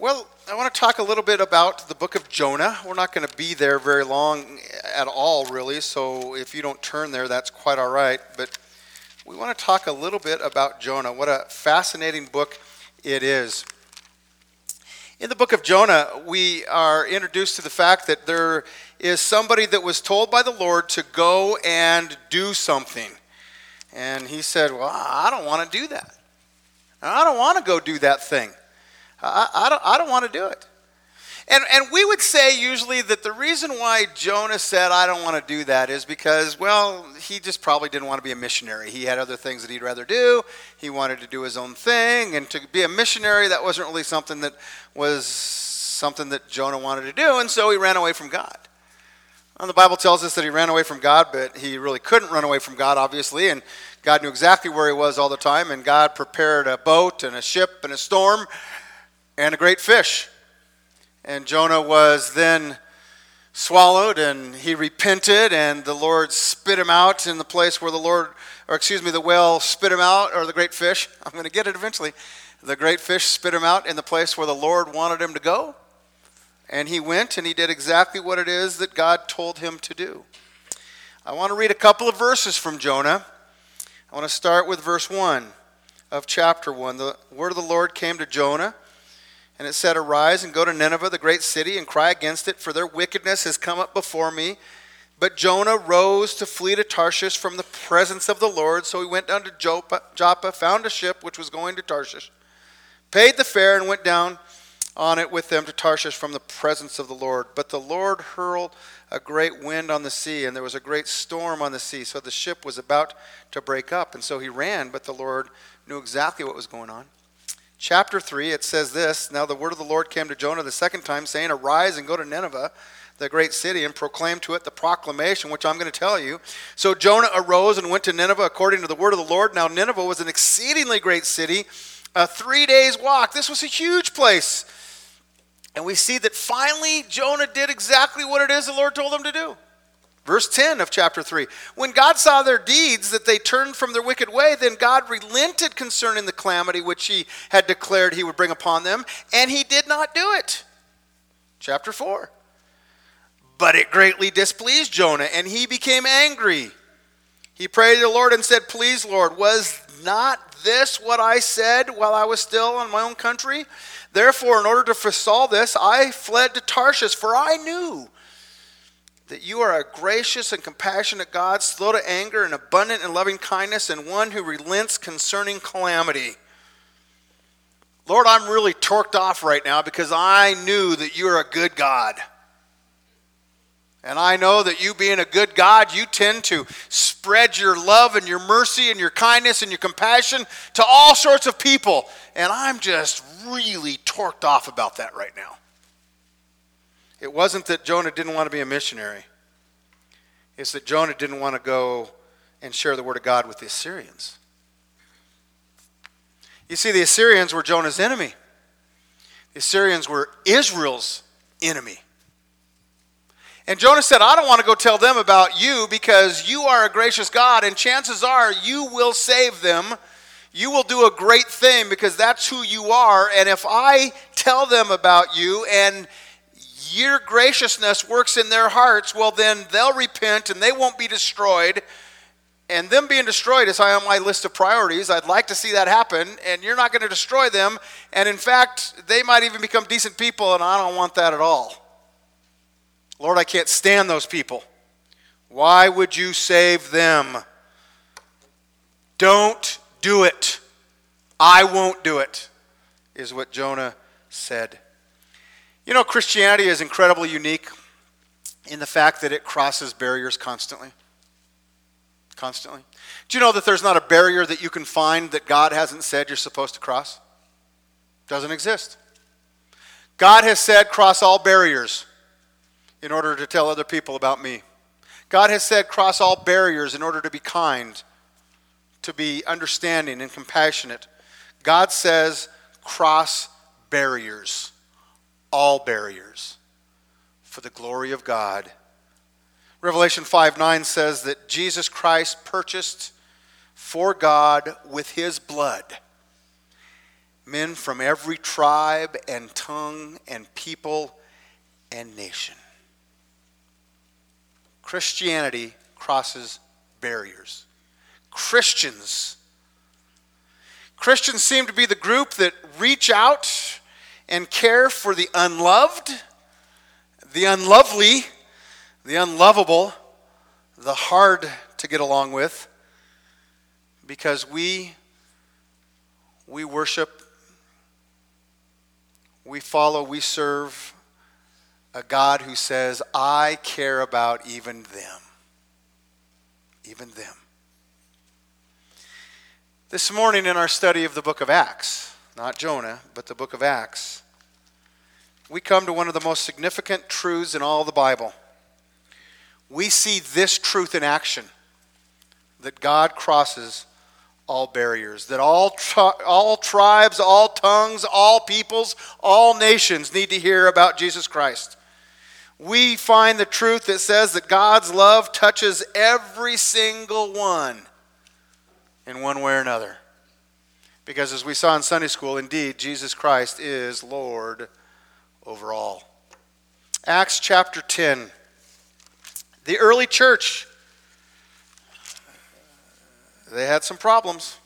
Well, I want to talk a little bit about the book of Jonah. We're not going to be there very long at all, really, so if you don't turn there, that's quite all right. But we want to talk a little bit about Jonah. What a fascinating book it is. In the book of Jonah, we are introduced to the fact that there is somebody that was told by the Lord to go and do something. And he said, Well, I don't want to do that. I don't want to go do that thing. I, I don't, I don't want to do it. And, and we would say usually that the reason why Jonah said, I don't want to do that, is because, well, he just probably didn't want to be a missionary. He had other things that he'd rather do. He wanted to do his own thing. And to be a missionary, that wasn't really something that was something that Jonah wanted to do. And so he ran away from God. And the Bible tells us that he ran away from God, but he really couldn't run away from God, obviously. And God knew exactly where he was all the time. And God prepared a boat and a ship and a storm and a great fish. And Jonah was then swallowed and he repented and the Lord spit him out in the place where the Lord, or excuse me, the whale spit him out, or the great fish. I'm going to get it eventually. The great fish spit him out in the place where the Lord wanted him to go. And he went and he did exactly what it is that God told him to do. I want to read a couple of verses from Jonah. I want to start with verse 1 of chapter 1. The word of the Lord came to Jonah and it said, Arise and go to Nineveh, the great city, and cry against it, for their wickedness has come up before me. But Jonah rose to flee to Tarshish from the presence of the Lord. So he went down to Joppa, Joppa, found a ship which was going to Tarshish, paid the fare, and went down on it with them to Tarshish from the presence of the Lord. But the Lord hurled a great wind on the sea, and there was a great storm on the sea. So the ship was about to break up. And so he ran, but the Lord knew exactly what was going on chapter 3, it says this Now the word of the Lord came to Jonah the second time, saying, Arise and go to Nineveh, the great city, and proclaim to it the proclamation which I'm going to tell you. So Jonah arose and went to Nineveh according to the word of the Lord. Now Nineveh was an exceedingly great city, a three days' walk. This was a huge place. And we see that finally Jonah did exactly what it is the Lord told him to do. Verse 10 of chapter 3. When God saw their deeds, that they turned from their wicked way, then God relented concerning the calamity which he had declared he would bring upon them, and he did not do it. Chapter 4. But it greatly displeased Jonah, and he became angry. He prayed to the Lord and said, Please, Lord, was not this what I said while I was still in my own country? Therefore, in order to forestall this, I fled to Tarshish, for I knew that you are a gracious and compassionate God, slow to anger and abundant in loving kindness, and one who relents concerning calamity. Lord, I'm really torqued off right now because I knew that you're a good God. And I know that you being a good God, you tend to spread your love and your mercy and your kindness and your compassion to all sorts of people. And I'm just really torqued off about that right now. It wasn't that Jonah didn't want to be a missionary, it's that Jonah didn't want to go and share the word of God with the Assyrians. You see, the Assyrians were Jonah's enemy, the Assyrians were Israel's enemy. And Jonah said, I don't want to go tell them about you because you are a gracious God, and chances are you will save them. You will do a great thing because that's who you are. And if I tell them about you and your graciousness works in their hearts, well, then they'll repent and they won't be destroyed. And them being destroyed is high on my list of priorities. I'd like to see that happen, and you're not going to destroy them. And in fact, they might even become decent people, and I don't want that at all. Lord, I can't stand those people. Why would you save them? Don't do it. I won't do it, is what Jonah said. You know, Christianity is incredibly unique in the fact that it crosses barriers constantly. Constantly. Do you know that there's not a barrier that you can find that God hasn't said you're supposed to cross? Doesn't exist. God has said, cross all barriers in order to tell other people about me. God has said, cross all barriers in order to be kind, to be understanding and compassionate. God says, cross barriers all barriers for the glory of God. Revelation 5 9 says that Jesus Christ purchased for God with his blood men from every tribe and tongue and people and nation. Christianity crosses barriers. Christians. Christians seem to be the group that reach out and care for the unloved, the unlovely, the unlovable, the hard to get along with, because we we worship, we follow, we serve a God who says, I care about even them. Even them. This morning in our study of the book of Acts, not Jonah, but the book of Acts, we come to one of the most significant truths in all the Bible. We see this truth in action that God crosses all barriers, that all, tri- all tribes, all tongues, all peoples, all nations need to hear about Jesus Christ. We find the truth that says that God's love touches every single one in one way or another. Because as we saw in Sunday school, indeed, Jesus Christ is Lord over all. Acts chapter 10. The early church they had some problems.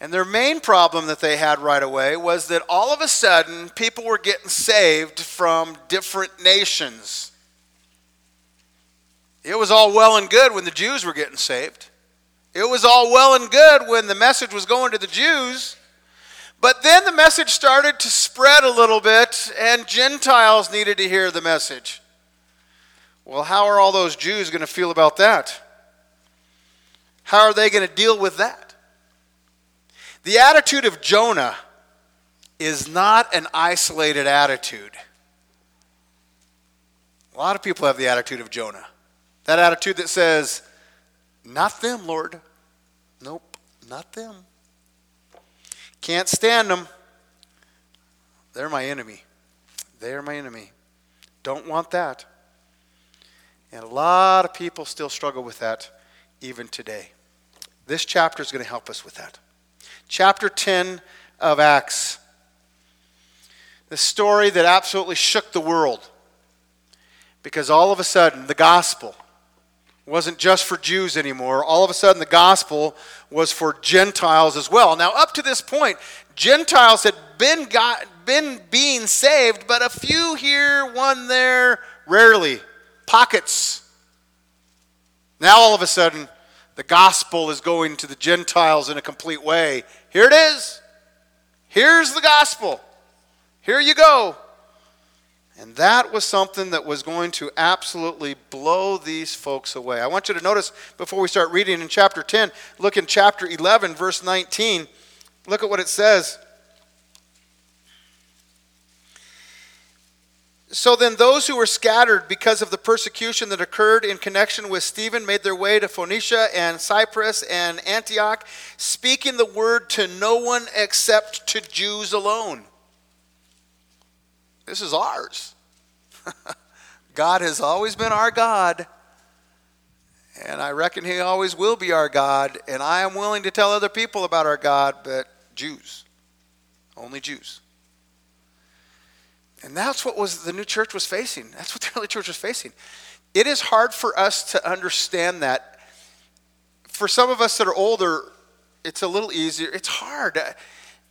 And their main problem that they had right away was that all of a sudden people were getting saved from different nations. It was all well and good when the Jews were getting saved. It was all well and good when the message was going to the Jews. But then the message started to spread a little bit, and Gentiles needed to hear the message. Well, how are all those Jews going to feel about that? How are they going to deal with that? The attitude of Jonah is not an isolated attitude. A lot of people have the attitude of Jonah. That attitude that says, Not them, Lord. Nope, not them. Can't stand them. They're my enemy. They're my enemy. Don't want that. And a lot of people still struggle with that even today. This chapter is going to help us with that. Chapter 10 of Acts. The story that absolutely shook the world. Because all of a sudden, the gospel wasn't just for Jews anymore. All of a sudden, the gospel was for Gentiles as well. Now, up to this point, Gentiles had been, got, been being saved, but a few here, one there, rarely pockets. Now all of a sudden, the gospel is going to the Gentiles in a complete way. Here it is. Here's the gospel. Here you go. And that was something that was going to absolutely blow these folks away. I want you to notice before we start reading in chapter 10, look in chapter 11, verse 19. Look at what it says. So then, those who were scattered because of the persecution that occurred in connection with Stephen made their way to Phoenicia and Cyprus and Antioch, speaking the word to no one except to Jews alone. This is ours. God has always been our God, and I reckon He always will be our God, and I am willing to tell other people about our God, but Jews, only Jews. And that's what was the new church was facing. That's what the early church was facing. It is hard for us to understand that. For some of us that are older, it's a little easier. It's hard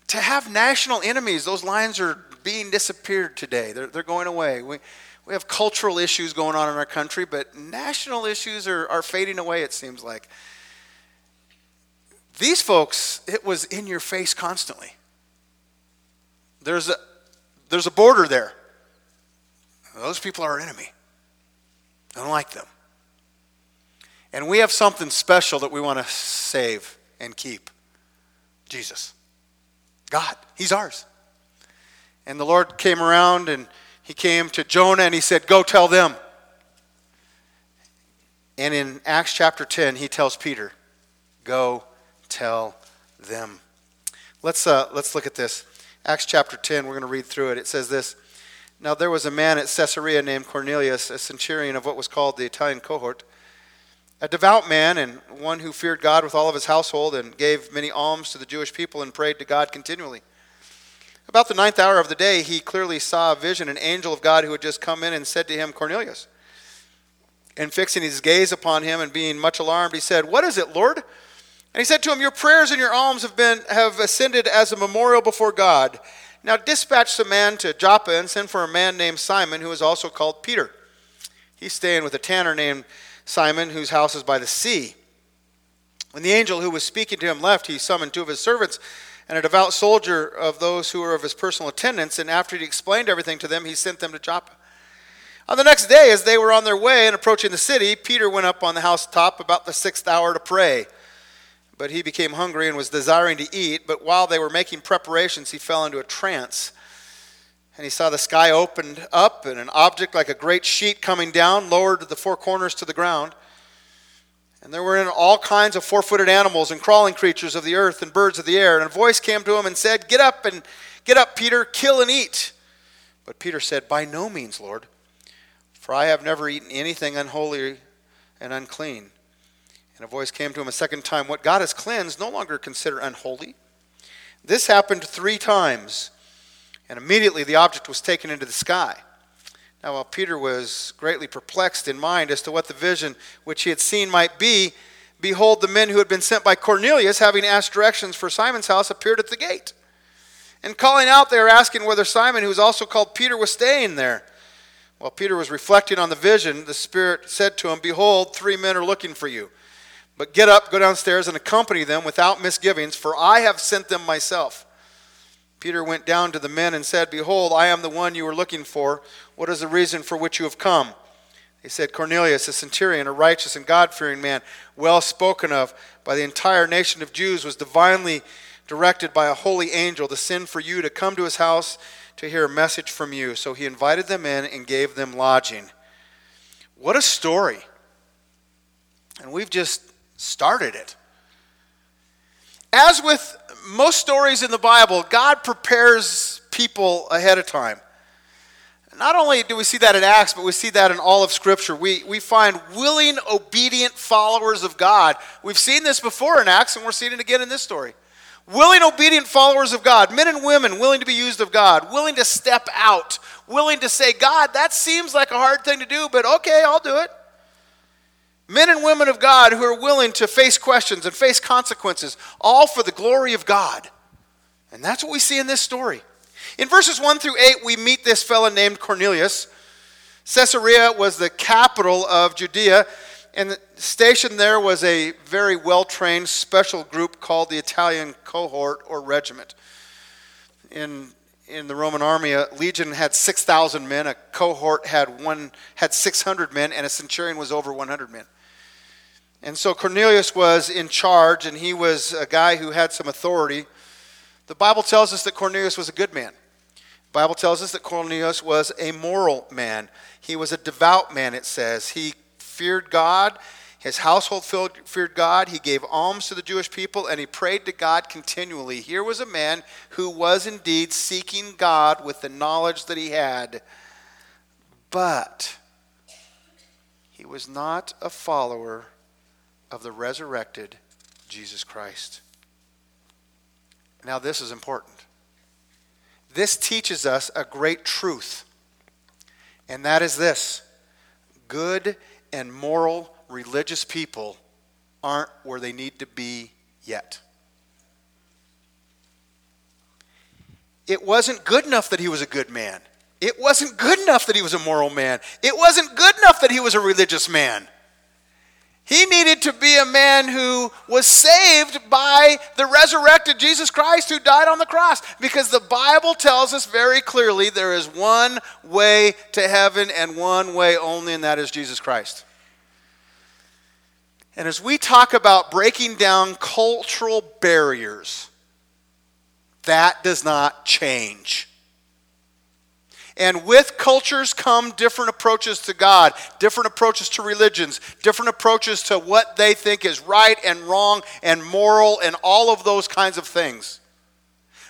to have national enemies. Those lines are being disappeared today. They're, they're going away. We, we have cultural issues going on in our country, but national issues are, are fading away, it seems like. These folks, it was in your face constantly. There's a, there's a border there. Those people are our enemy. I don't like them. And we have something special that we want to save and keep Jesus. God. He's ours. And the Lord came around and he came to Jonah and he said, Go tell them. And in Acts chapter 10, he tells Peter, Go tell them. Let's, uh, let's look at this. Acts chapter 10, we're going to read through it. It says this Now there was a man at Caesarea named Cornelius, a centurion of what was called the Italian cohort. a devout man and one who feared God with all of his household and gave many alms to the Jewish people and prayed to God continually. About the ninth hour of the day, he clearly saw a vision, an angel of God who had just come in and said to him, Cornelius. And fixing his gaze upon him and being much alarmed, he said, What is it, Lord? And he said to him, Your prayers and your alms have, been, have ascended as a memorial before God. Now dispatch some man to Joppa and send for a man named Simon, who is also called Peter. He's staying with a tanner named Simon, whose house is by the sea. When the angel who was speaking to him left, he summoned two of his servants and a devout soldier of those who were of his personal attendants, and after he explained everything to them, he sent them to Joppa. On the next day, as they were on their way and approaching the city, Peter went up on the housetop about the sixth hour to pray. But he became hungry and was desiring to eat. But while they were making preparations, he fell into a trance. And he saw the sky opened up, and an object like a great sheet coming down, lowered the four corners to the ground. And there were in all kinds of four footed animals and crawling creatures of the earth and birds of the air. And a voice came to him and said, Get up and get up, Peter, kill and eat. But Peter said, By no means, Lord, for I have never eaten anything unholy and unclean. And a voice came to him a second time, What God has cleansed, no longer consider unholy. This happened three times, and immediately the object was taken into the sky. Now, while Peter was greatly perplexed in mind as to what the vision which he had seen might be, behold, the men who had been sent by Cornelius, having asked directions for Simon's house, appeared at the gate. And calling out, they were asking whether Simon, who was also called Peter, was staying there. While Peter was reflecting on the vision, the Spirit said to him, Behold, three men are looking for you. But get up, go downstairs, and accompany them without misgivings, for I have sent them myself. Peter went down to the men and said, Behold, I am the one you were looking for. What is the reason for which you have come? He said, Cornelius, a centurion, a righteous and God fearing man, well spoken of by the entire nation of Jews, was divinely directed by a holy angel to send for you to come to his house to hear a message from you. So he invited them in and gave them lodging. What a story! And we've just started it. As with most stories in the Bible, God prepares people ahead of time. Not only do we see that in Acts, but we see that in all of Scripture. We, we find willing, obedient followers of God. We've seen this before in Acts, and we're seeing it again in this story. Willing, obedient followers of God, men and women willing to be used of God, willing to step out, willing to say, God, that seems like a hard thing to do, but okay, I'll do it. Men and women of God who are willing to face questions and face consequences, all for the glory of God. And that's what we see in this story. In verses 1 through 8, we meet this fellow named Cornelius. Caesarea was the capital of Judea, and stationed there was a very well trained special group called the Italian cohort or regiment. In, in the Roman army, a legion had 6,000 men, a cohort had, one, had 600 men, and a centurion was over 100 men. And so Cornelius was in charge, and he was a guy who had some authority. The Bible tells us that Cornelius was a good man. The Bible tells us that Cornelius was a moral man. He was a devout man, it says. He feared God. His household feared God. He gave alms to the Jewish people, and he prayed to God continually. Here was a man who was indeed seeking God with the knowledge that he had. But he was not a follower of the resurrected Jesus Christ. Now, this is important. This teaches us a great truth, and that is this good and moral religious people aren't where they need to be yet. It wasn't good enough that he was a good man. It wasn't good enough that he was a moral man. It wasn't good enough that he was a religious man. He needed to be a man who was saved by the resurrected Jesus Christ who died on the cross. Because the Bible tells us very clearly there is one way to heaven and one way only, and that is Jesus Christ. And as we talk about breaking down cultural barriers, that does not change. And with cultures come different approaches to God, different approaches to religions, different approaches to what they think is right and wrong and moral and all of those kinds of things.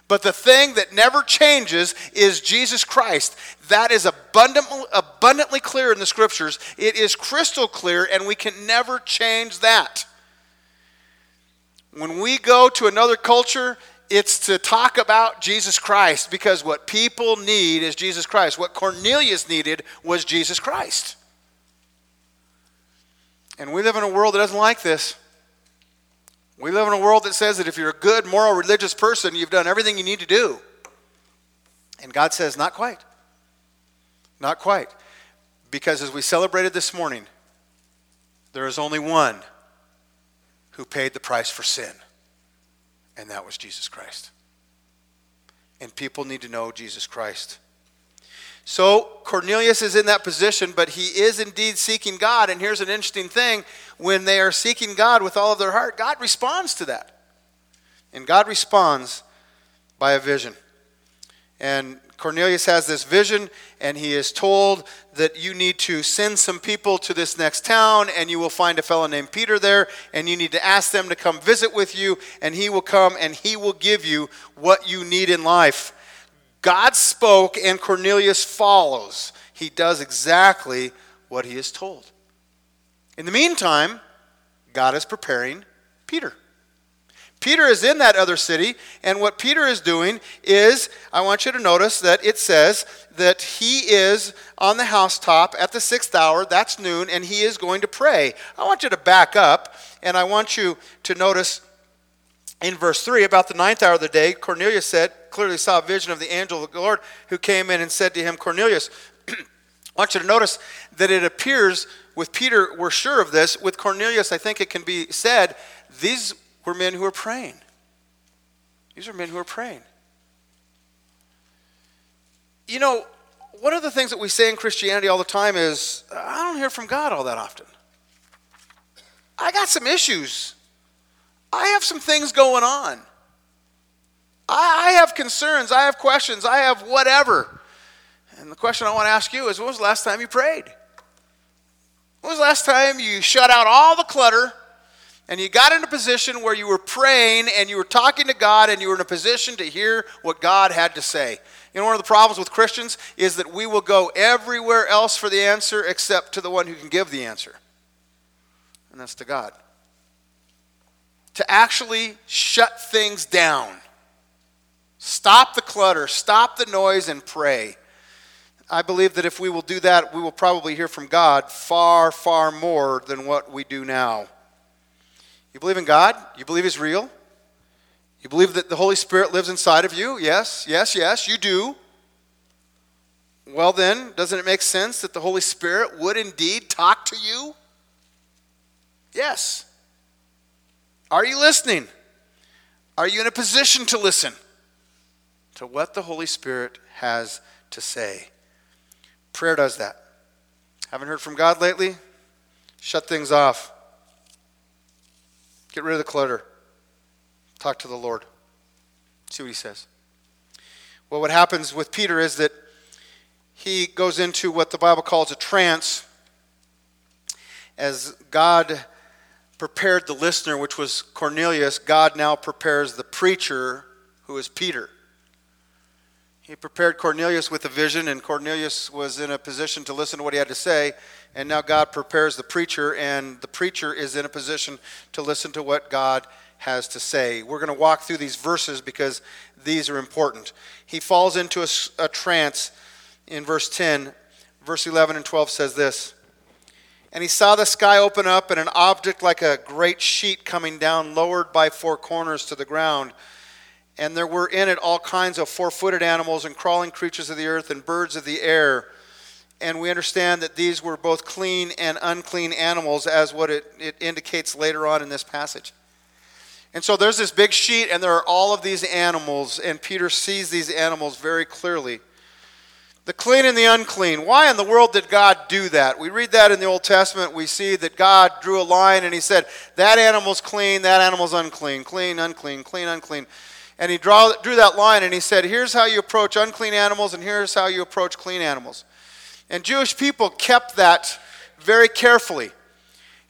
But the thing that never changes is Jesus Christ. That is abundantly, abundantly clear in the scriptures. It is crystal clear, and we can never change that. When we go to another culture, it's to talk about Jesus Christ because what people need is Jesus Christ. What Cornelius needed was Jesus Christ. And we live in a world that doesn't like this. We live in a world that says that if you're a good, moral, religious person, you've done everything you need to do. And God says, not quite. Not quite. Because as we celebrated this morning, there is only one who paid the price for sin, and that was Jesus Christ. And people need to know Jesus Christ. So Cornelius is in that position, but he is indeed seeking God. And here's an interesting thing when they are seeking God with all of their heart, God responds to that. And God responds by a vision. And Cornelius has this vision, and he is told that you need to send some people to this next town, and you will find a fellow named Peter there, and you need to ask them to come visit with you, and he will come and he will give you what you need in life. God spoke and Cornelius follows. He does exactly what he is told. In the meantime, God is preparing Peter. Peter is in that other city, and what Peter is doing is, I want you to notice that it says that he is on the housetop at the sixth hour, that's noon, and he is going to pray. I want you to back up, and I want you to notice in verse 3 about the ninth hour of the day, Cornelius said, clearly saw a vision of the angel of the Lord who came in and said to him, Cornelius, I want you to notice that it appears with Peter, we're sure of this. With Cornelius, I think it can be said, these were men who were praying. These are men who are praying. You know, one of the things that we say in Christianity all the time is, I don't hear from God all that often. I got some issues. I have some things going on. I, have concerns. I have questions. I have whatever. And the question I want to ask you is when was the last time you prayed? When was the last time you shut out all the clutter and you got in a position where you were praying and you were talking to God and you were in a position to hear what God had to say? You know, one of the problems with Christians is that we will go everywhere else for the answer except to the one who can give the answer, and that's to God to actually shut things down. Stop the clutter, stop the noise, and pray. I believe that if we will do that, we will probably hear from God far, far more than what we do now. You believe in God? You believe He's real? You believe that the Holy Spirit lives inside of you? Yes, yes, yes, you do. Well, then, doesn't it make sense that the Holy Spirit would indeed talk to you? Yes. Are you listening? Are you in a position to listen to what the Holy Spirit has to say? Prayer does that. Haven't heard from God lately? Shut things off. Get rid of the clutter. Talk to the Lord. See what he says. Well, what happens with Peter is that he goes into what the Bible calls a trance as God prepared the listener, which was Cornelius, God now prepares the preacher, who is Peter. He prepared Cornelius with a vision, and Cornelius was in a position to listen to what he had to say. And now God prepares the preacher, and the preacher is in a position to listen to what God has to say. We're going to walk through these verses because these are important. He falls into a, a trance in verse 10. Verse 11 and 12 says this and he saw the sky open up and an object like a great sheet coming down, lowered by four corners to the ground. And there were in it all kinds of four footed animals and crawling creatures of the earth and birds of the air. And we understand that these were both clean and unclean animals, as what it, it indicates later on in this passage. And so there's this big sheet, and there are all of these animals, and Peter sees these animals very clearly the clean and the unclean. Why in the world did God do that? We read that in the Old Testament. We see that God drew a line and he said, That animal's clean, that animal's unclean, clean, unclean, clean, unclean. And he draw, drew that line and he said, Here's how you approach unclean animals and here's how you approach clean animals. And Jewish people kept that very carefully.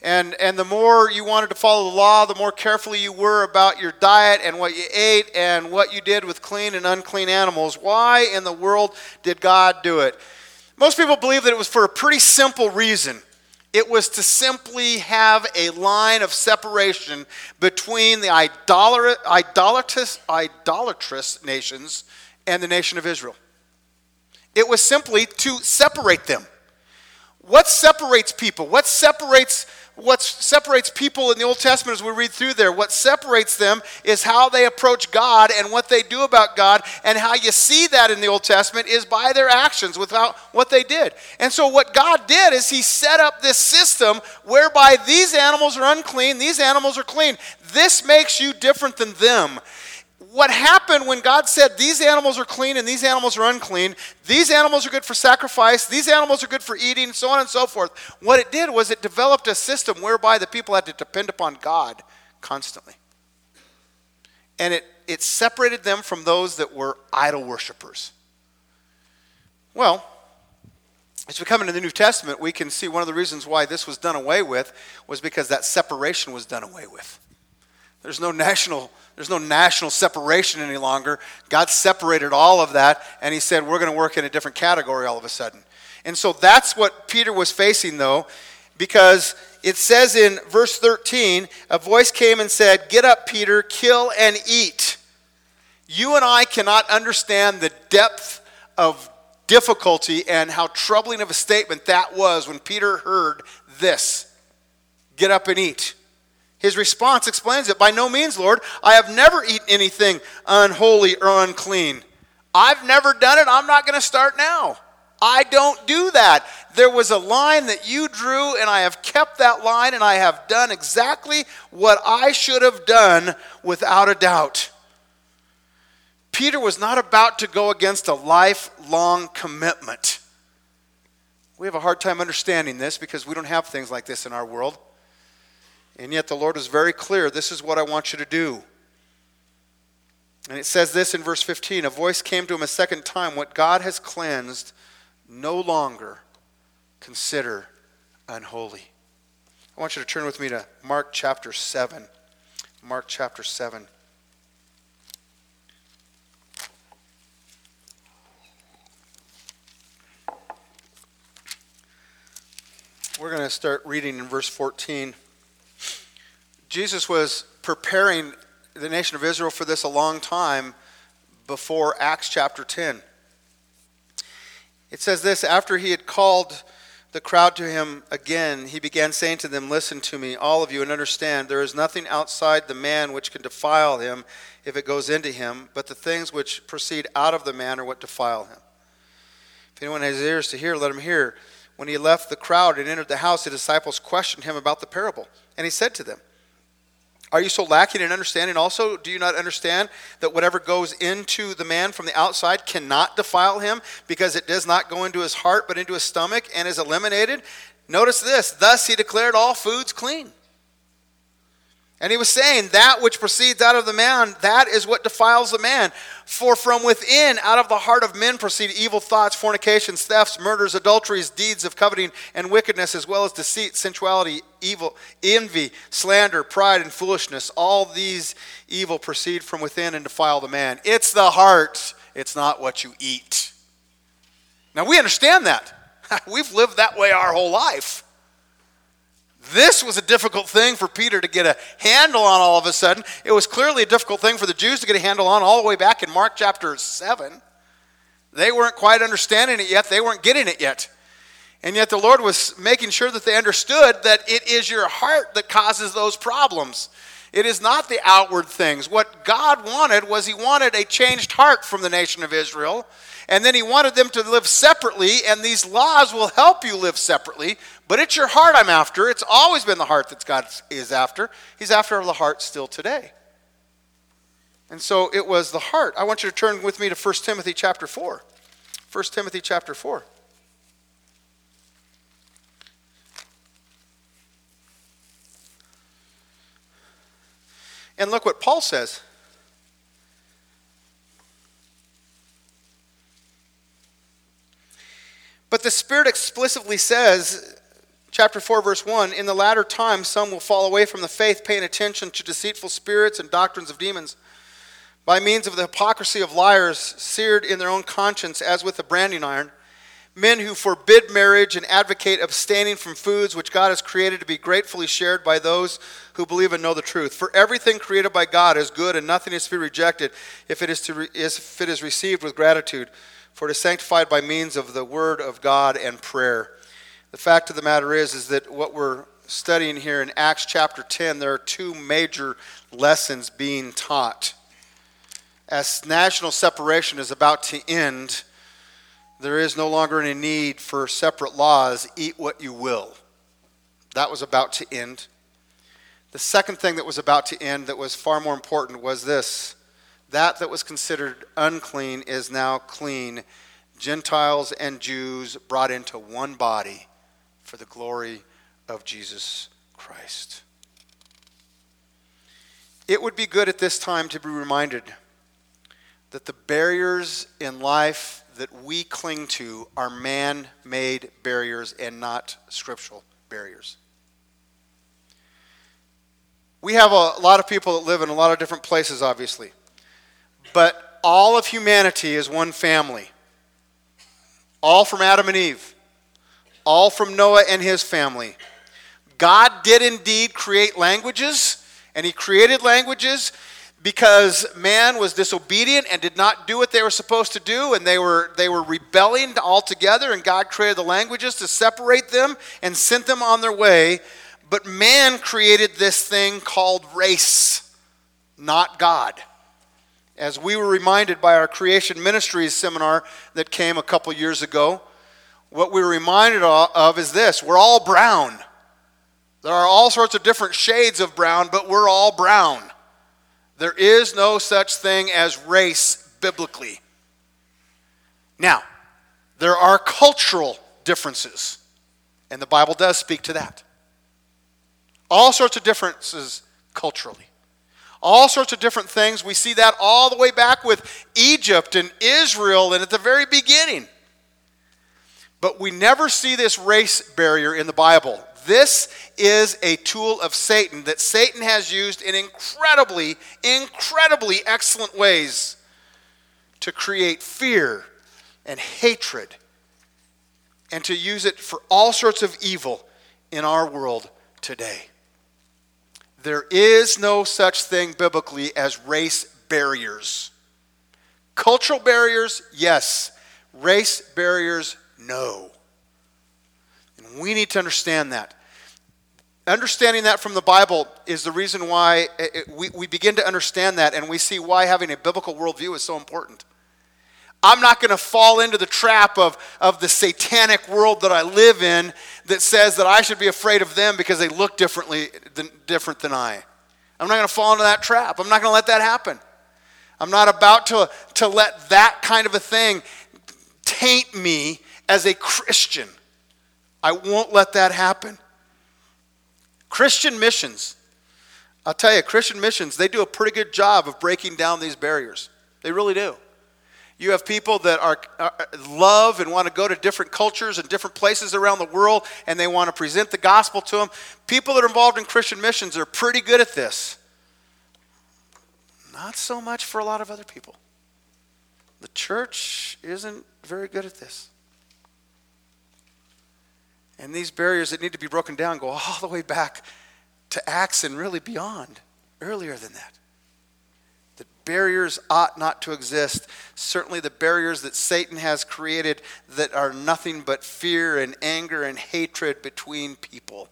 And, and the more you wanted to follow the law, the more carefully you were about your diet and what you ate and what you did with clean and unclean animals. Why in the world did God do it? Most people believe that it was for a pretty simple reason. It was to simply have a line of separation between the idolatrous, idolatrous nations and the nation of Israel. It was simply to separate them. What separates people? What separates what separates people in the Old Testament as we read through there, what separates them is how they approach God and what they do about God. And how you see that in the Old Testament is by their actions, without what they did. And so, what God did is He set up this system whereby these animals are unclean, these animals are clean. This makes you different than them what happened when God said these animals are clean and these animals are unclean, these animals are good for sacrifice, these animals are good for eating, so on and so forth, what it did was it developed a system whereby the people had to depend upon God constantly. And it, it separated them from those that were idol worshippers. Well, as we come into the New Testament, we can see one of the reasons why this was done away with was because that separation was done away with. There's no national there's no national separation any longer. God separated all of that, and He said, We're going to work in a different category all of a sudden. And so that's what Peter was facing, though, because it says in verse 13, a voice came and said, Get up, Peter, kill and eat. You and I cannot understand the depth of difficulty and how troubling of a statement that was when Peter heard this Get up and eat. His response explains it By no means, Lord, I have never eaten anything unholy or unclean. I've never done it. I'm not going to start now. I don't do that. There was a line that you drew, and I have kept that line, and I have done exactly what I should have done without a doubt. Peter was not about to go against a lifelong commitment. We have a hard time understanding this because we don't have things like this in our world. And yet the Lord is very clear this is what I want you to do. And it says this in verse 15 A voice came to him a second time What God has cleansed, no longer consider unholy. I want you to turn with me to Mark chapter 7. Mark chapter 7. We're going to start reading in verse 14. Jesus was preparing the nation of Israel for this a long time before Acts chapter 10. It says this After he had called the crowd to him again, he began saying to them, Listen to me, all of you, and understand there is nothing outside the man which can defile him if it goes into him, but the things which proceed out of the man are what defile him. If anyone has ears to hear, let him hear. When he left the crowd and entered the house, the disciples questioned him about the parable. And he said to them, are you so lacking in understanding also? Do you not understand that whatever goes into the man from the outside cannot defile him because it does not go into his heart but into his stomach and is eliminated? Notice this thus he declared all foods clean. And he was saying, That which proceeds out of the man, that is what defiles the man. For from within, out of the heart of men, proceed evil thoughts, fornications, thefts, murders, adulteries, deeds of coveting and wickedness, as well as deceit, sensuality, evil, envy, slander, pride, and foolishness. All these evil proceed from within and defile the man. It's the heart, it's not what you eat. Now we understand that. We've lived that way our whole life. This was a difficult thing for Peter to get a handle on all of a sudden. It was clearly a difficult thing for the Jews to get a handle on all the way back in Mark chapter 7. They weren't quite understanding it yet, they weren't getting it yet. And yet the Lord was making sure that they understood that it is your heart that causes those problems. It is not the outward things. What God wanted was He wanted a changed heart from the nation of Israel. And then He wanted them to live separately, and these laws will help you live separately. But it's your heart I'm after. It's always been the heart that God is after. He's after the heart still today. And so it was the heart. I want you to turn with me to 1 Timothy chapter 4. 1 Timothy chapter 4. And look what Paul says. But the Spirit explicitly says chapter 4, verse 1 In the latter time, some will fall away from the faith, paying attention to deceitful spirits and doctrines of demons, by means of the hypocrisy of liars, seared in their own conscience as with a branding iron. Men who forbid marriage and advocate abstaining from foods which God has created to be gratefully shared by those who believe and know the truth. For everything created by God is good, and nothing is to be rejected if it is, to re- if it is received with gratitude, for it is sanctified by means of the word of God and prayer. The fact of the matter is, is that what we're studying here in Acts chapter 10, there are two major lessons being taught. As national separation is about to end, there is no longer any need for separate laws. Eat what you will. That was about to end. The second thing that was about to end that was far more important was this that that was considered unclean is now clean. Gentiles and Jews brought into one body for the glory of Jesus Christ. It would be good at this time to be reminded that the barriers in life that we cling to are man made barriers and not scriptural barriers. We have a lot of people that live in a lot of different places, obviously, but all of humanity is one family, all from Adam and Eve all from Noah and his family. God did indeed create languages, and he created languages because man was disobedient and did not do what they were supposed to do and they were they were rebelling altogether and God created the languages to separate them and sent them on their way but man created this thing called race not God as we were reminded by our creation ministries seminar that came a couple years ago what we're reminded of is this we're all brown. There are all sorts of different shades of brown, but we're all brown. There is no such thing as race biblically. Now, there are cultural differences, and the Bible does speak to that. All sorts of differences culturally. All sorts of different things. We see that all the way back with Egypt and Israel and at the very beginning. But we never see this race barrier in the Bible. This is a tool of Satan that Satan has used in incredibly, incredibly excellent ways to create fear and hatred and to use it for all sorts of evil in our world today. There is no such thing biblically as race barriers. Cultural barriers, yes. Race barriers, no. And we need to understand that. Understanding that from the Bible is the reason why it, we, we begin to understand that and we see why having a biblical worldview is so important. I'm not going to fall into the trap of, of the satanic world that I live in that says that I should be afraid of them because they look differently than, different than I. I'm not going to fall into that trap. I'm not going to let that happen. I'm not about to, to let that kind of a thing taint me as a Christian. I won't let that happen. Christian missions, I'll tell you, Christian missions, they do a pretty good job of breaking down these barriers. They really do. You have people that are, are, love and want to go to different cultures and different places around the world and they want to present the gospel to them. People that are involved in Christian missions are pretty good at this. Not so much for a lot of other people. The church isn't very good at this. And these barriers that need to be broken down go all the way back to Acts and really beyond, earlier than that. The barriers ought not to exist. Certainly, the barriers that Satan has created that are nothing but fear and anger and hatred between people.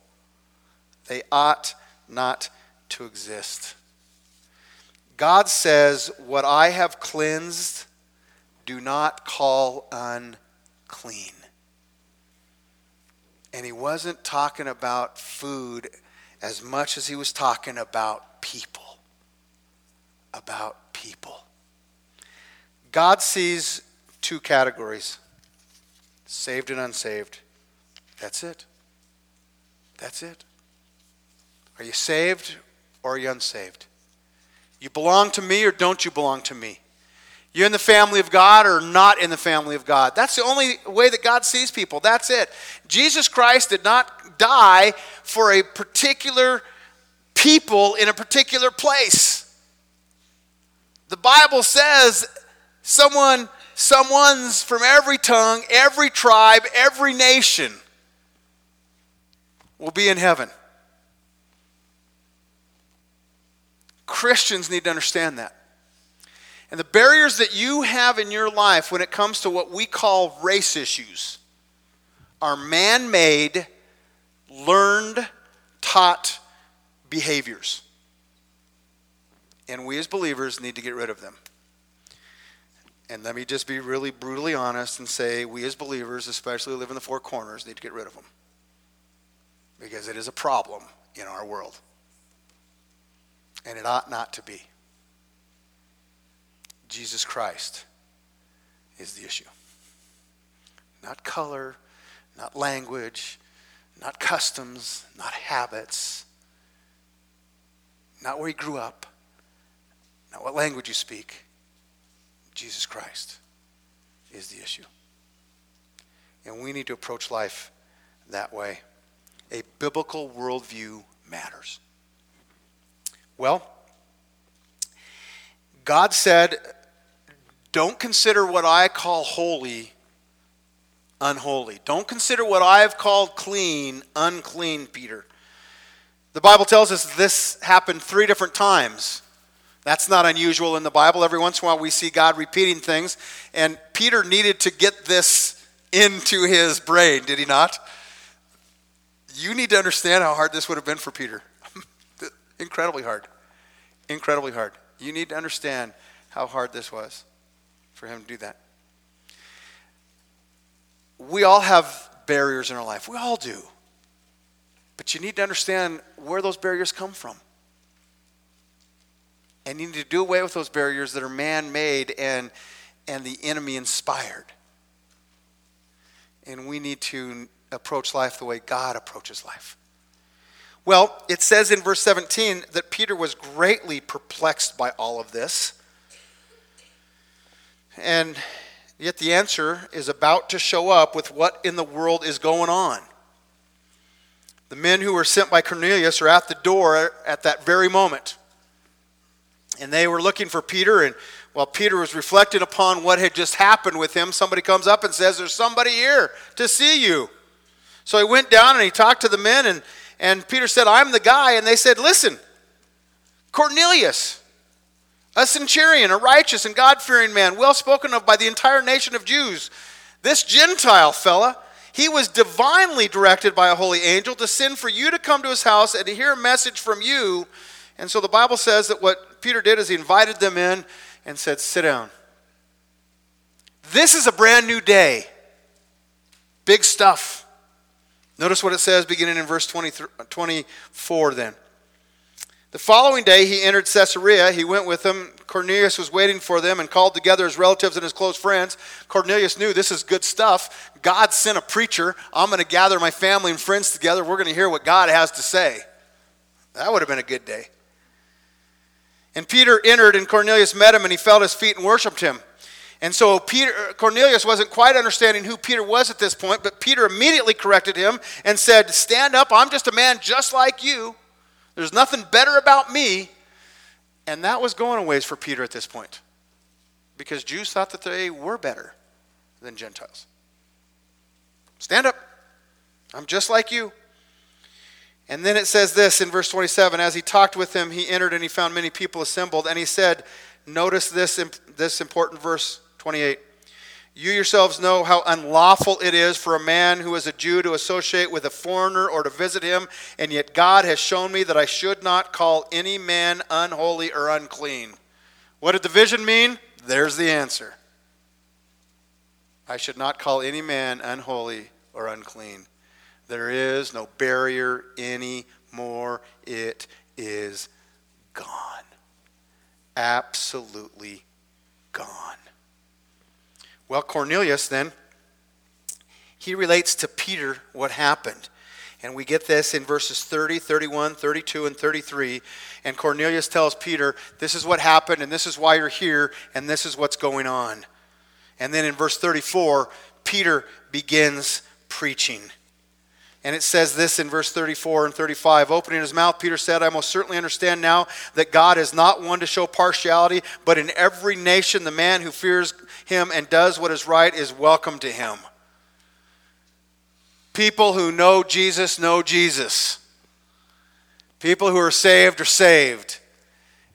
They ought not to exist. God says, What I have cleansed, do not call unclean. And he wasn't talking about food as much as he was talking about people. About people. God sees two categories saved and unsaved. That's it. That's it. Are you saved or are you unsaved? You belong to me or don't you belong to me? You're in the family of God or not in the family of God. That's the only way that God sees people. That's it. Jesus Christ did not die for a particular people in a particular place. The Bible says someone someone's from every tongue, every tribe, every nation will be in heaven. Christians need to understand that. And the barriers that you have in your life when it comes to what we call race issues are man made, learned, taught behaviors. And we as believers need to get rid of them. And let me just be really brutally honest and say we as believers, especially who live in the four corners, need to get rid of them. Because it is a problem in our world. And it ought not to be. Jesus Christ is the issue. Not color, not language, not customs, not habits, not where you grew up, not what language you speak. Jesus Christ is the issue. And we need to approach life that way. A biblical worldview matters. Well, God said, Don't consider what I call holy unholy. Don't consider what I have called clean unclean, Peter. The Bible tells us this happened three different times. That's not unusual in the Bible. Every once in a while we see God repeating things, and Peter needed to get this into his brain, did he not? You need to understand how hard this would have been for Peter. Incredibly hard. Incredibly hard. You need to understand how hard this was for him to do that. We all have barriers in our life. We all do. But you need to understand where those barriers come from. And you need to do away with those barriers that are man made and, and the enemy inspired. And we need to approach life the way God approaches life. Well, it says in verse 17 that Peter was greatly perplexed by all of this. And yet the answer is about to show up with what in the world is going on. The men who were sent by Cornelius are at the door at that very moment. And they were looking for Peter, and while Peter was reflecting upon what had just happened with him, somebody comes up and says, There's somebody here to see you. So he went down and he talked to the men, and and Peter said, I'm the guy. And they said, Listen, Cornelius, a centurion, a righteous and God fearing man, well spoken of by the entire nation of Jews. This Gentile fella, he was divinely directed by a holy angel to send for you to come to his house and to hear a message from you. And so the Bible says that what Peter did is he invited them in and said, Sit down. This is a brand new day. Big stuff. Notice what it says beginning in verse 24 then. The following day he entered Caesarea. He went with them. Cornelius was waiting for them and called together his relatives and his close friends. Cornelius knew this is good stuff. God sent a preacher. I'm going to gather my family and friends together. We're going to hear what God has to say. That would have been a good day. And Peter entered, and Cornelius met him, and he fell at his feet and worshiped him. And so Peter, Cornelius wasn't quite understanding who Peter was at this point, but Peter immediately corrected him and said, Stand up, I'm just a man just like you. There's nothing better about me. And that was going a ways for Peter at this point because Jews thought that they were better than Gentiles. Stand up, I'm just like you. And then it says this in verse 27 As he talked with him, he entered and he found many people assembled. And he said, Notice this, this important verse 28. You yourselves know how unlawful it is for a man who is a Jew to associate with a foreigner or to visit him, and yet God has shown me that I should not call any man unholy or unclean. What did the vision mean? There's the answer. I should not call any man unholy or unclean. There is no barrier anymore. It is gone. Absolutely gone. Well, Cornelius then, he relates to Peter what happened. And we get this in verses 30, 31, 32, and 33. And Cornelius tells Peter, This is what happened, and this is why you're here, and this is what's going on. And then in verse 34, Peter begins preaching. And it says this in verse 34 and 35 Opening his mouth, Peter said, I most certainly understand now that God is not one to show partiality, but in every nation, the man who fears him and does what is right is welcome to him. People who know Jesus know Jesus. People who are saved are saved.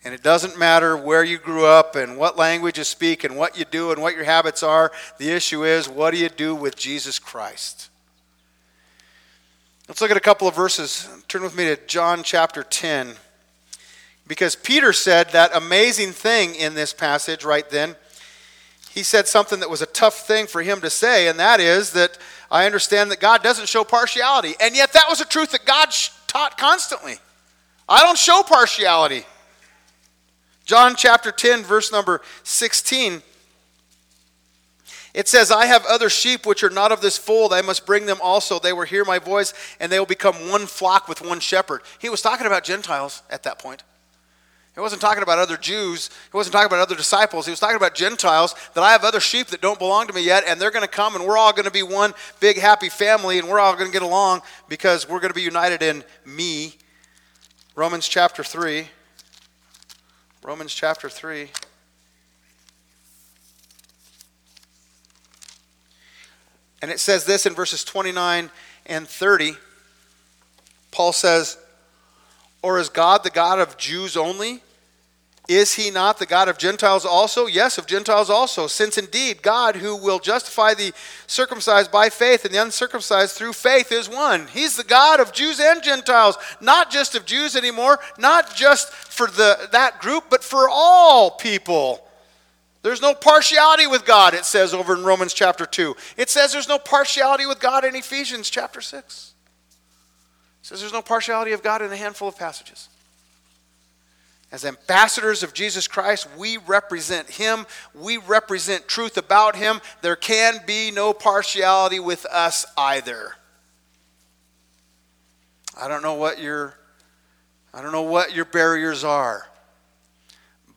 And it doesn't matter where you grew up and what language you speak and what you do and what your habits are. The issue is, what do you do with Jesus Christ? Let's look at a couple of verses. Turn with me to John chapter 10. Because Peter said that amazing thing in this passage right then. He said something that was a tough thing for him to say, and that is that I understand that God doesn't show partiality. And yet, that was a truth that God taught constantly. I don't show partiality. John chapter 10, verse number 16. It says, I have other sheep which are not of this fold. I must bring them also. They will hear my voice, and they will become one flock with one shepherd. He was talking about Gentiles at that point. He wasn't talking about other Jews. He wasn't talking about other disciples. He was talking about Gentiles that I have other sheep that don't belong to me yet, and they're going to come, and we're all going to be one big happy family, and we're all going to get along because we're going to be united in me. Romans chapter 3. Romans chapter 3. And it says this in verses 29 and 30. Paul says, Or is God the God of Jews only? Is he not the God of Gentiles also? Yes, of Gentiles also, since indeed God, who will justify the circumcised by faith and the uncircumcised through faith, is one. He's the God of Jews and Gentiles, not just of Jews anymore, not just for the, that group, but for all people. There's no partiality with God, it says over in Romans chapter 2. It says there's no partiality with God in Ephesians chapter 6. It says there's no partiality of God in a handful of passages. As ambassadors of Jesus Christ, we represent Him. We represent truth about Him. There can be no partiality with us either. I don't know what your I don't know what your barriers are,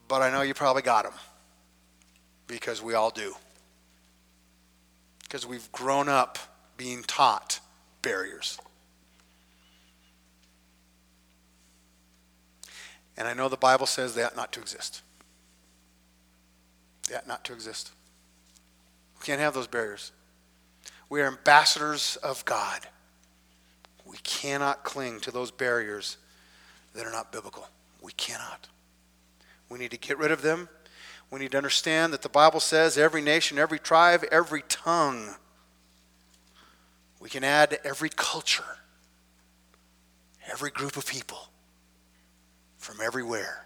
but I know you probably got them because we all do. Because we've grown up being taught barriers. And I know the Bible says they ought not to exist. They ought not to exist. We can't have those barriers. We are ambassadors of God. We cannot cling to those barriers that are not biblical. We cannot. We need to get rid of them. We need to understand that the Bible says every nation, every tribe, every tongue. We can add every culture, every group of people from everywhere.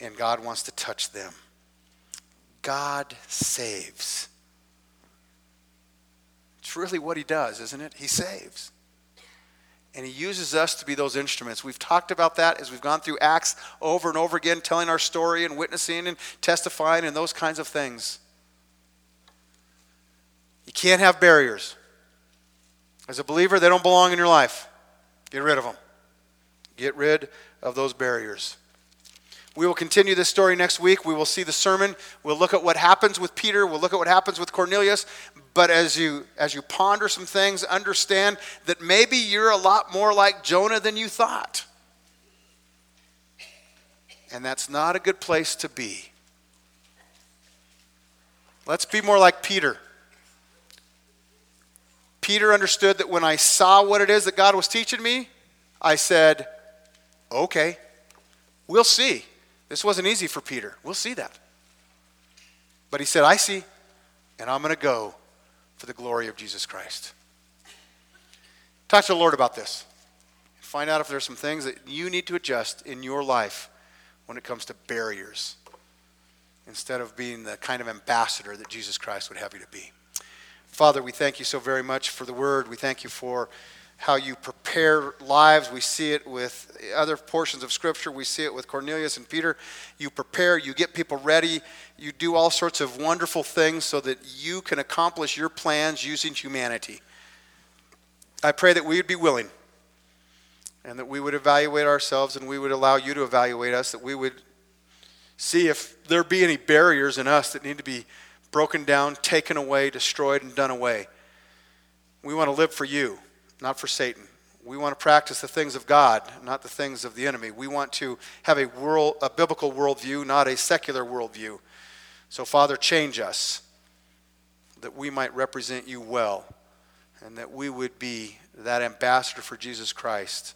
And God wants to touch them. God saves. It's really what He does, isn't it? He saves. And He uses us to be those instruments. We've talked about that as we've gone through Acts over and over again, telling our story and witnessing and testifying and those kinds of things. You can't have barriers. As a believer, they don't belong in your life. Get rid of them. Get rid of those barriers. We will continue this story next week. We will see the sermon. We'll look at what happens with Peter. We'll look at what happens with Cornelius. But as you as you ponder some things, understand that maybe you're a lot more like Jonah than you thought. And that's not a good place to be. Let's be more like Peter. Peter understood that when I saw what it is that God was teaching me, I said, Okay, we'll see. This wasn't easy for Peter. We'll see that. But he said, I see, and I'm going to go for the glory of Jesus Christ. Talk to the Lord about this. Find out if there's some things that you need to adjust in your life when it comes to barriers instead of being the kind of ambassador that Jesus Christ would have you to be. Father, we thank you so very much for the word. We thank you for how you prepare lives. We see it with other portions of Scripture. We see it with Cornelius and Peter. You prepare, you get people ready, you do all sorts of wonderful things so that you can accomplish your plans using humanity. I pray that we would be willing and that we would evaluate ourselves and we would allow you to evaluate us, that we would see if there be any barriers in us that need to be broken down, taken away, destroyed, and done away. We want to live for you, not for Satan. We want to practice the things of God, not the things of the enemy. We want to have a world, a biblical worldview, not a secular worldview. So, Father, change us that we might represent you well and that we would be that ambassador for Jesus Christ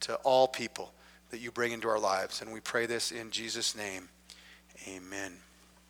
to all people that you bring into our lives. And we pray this in Jesus' name. Amen.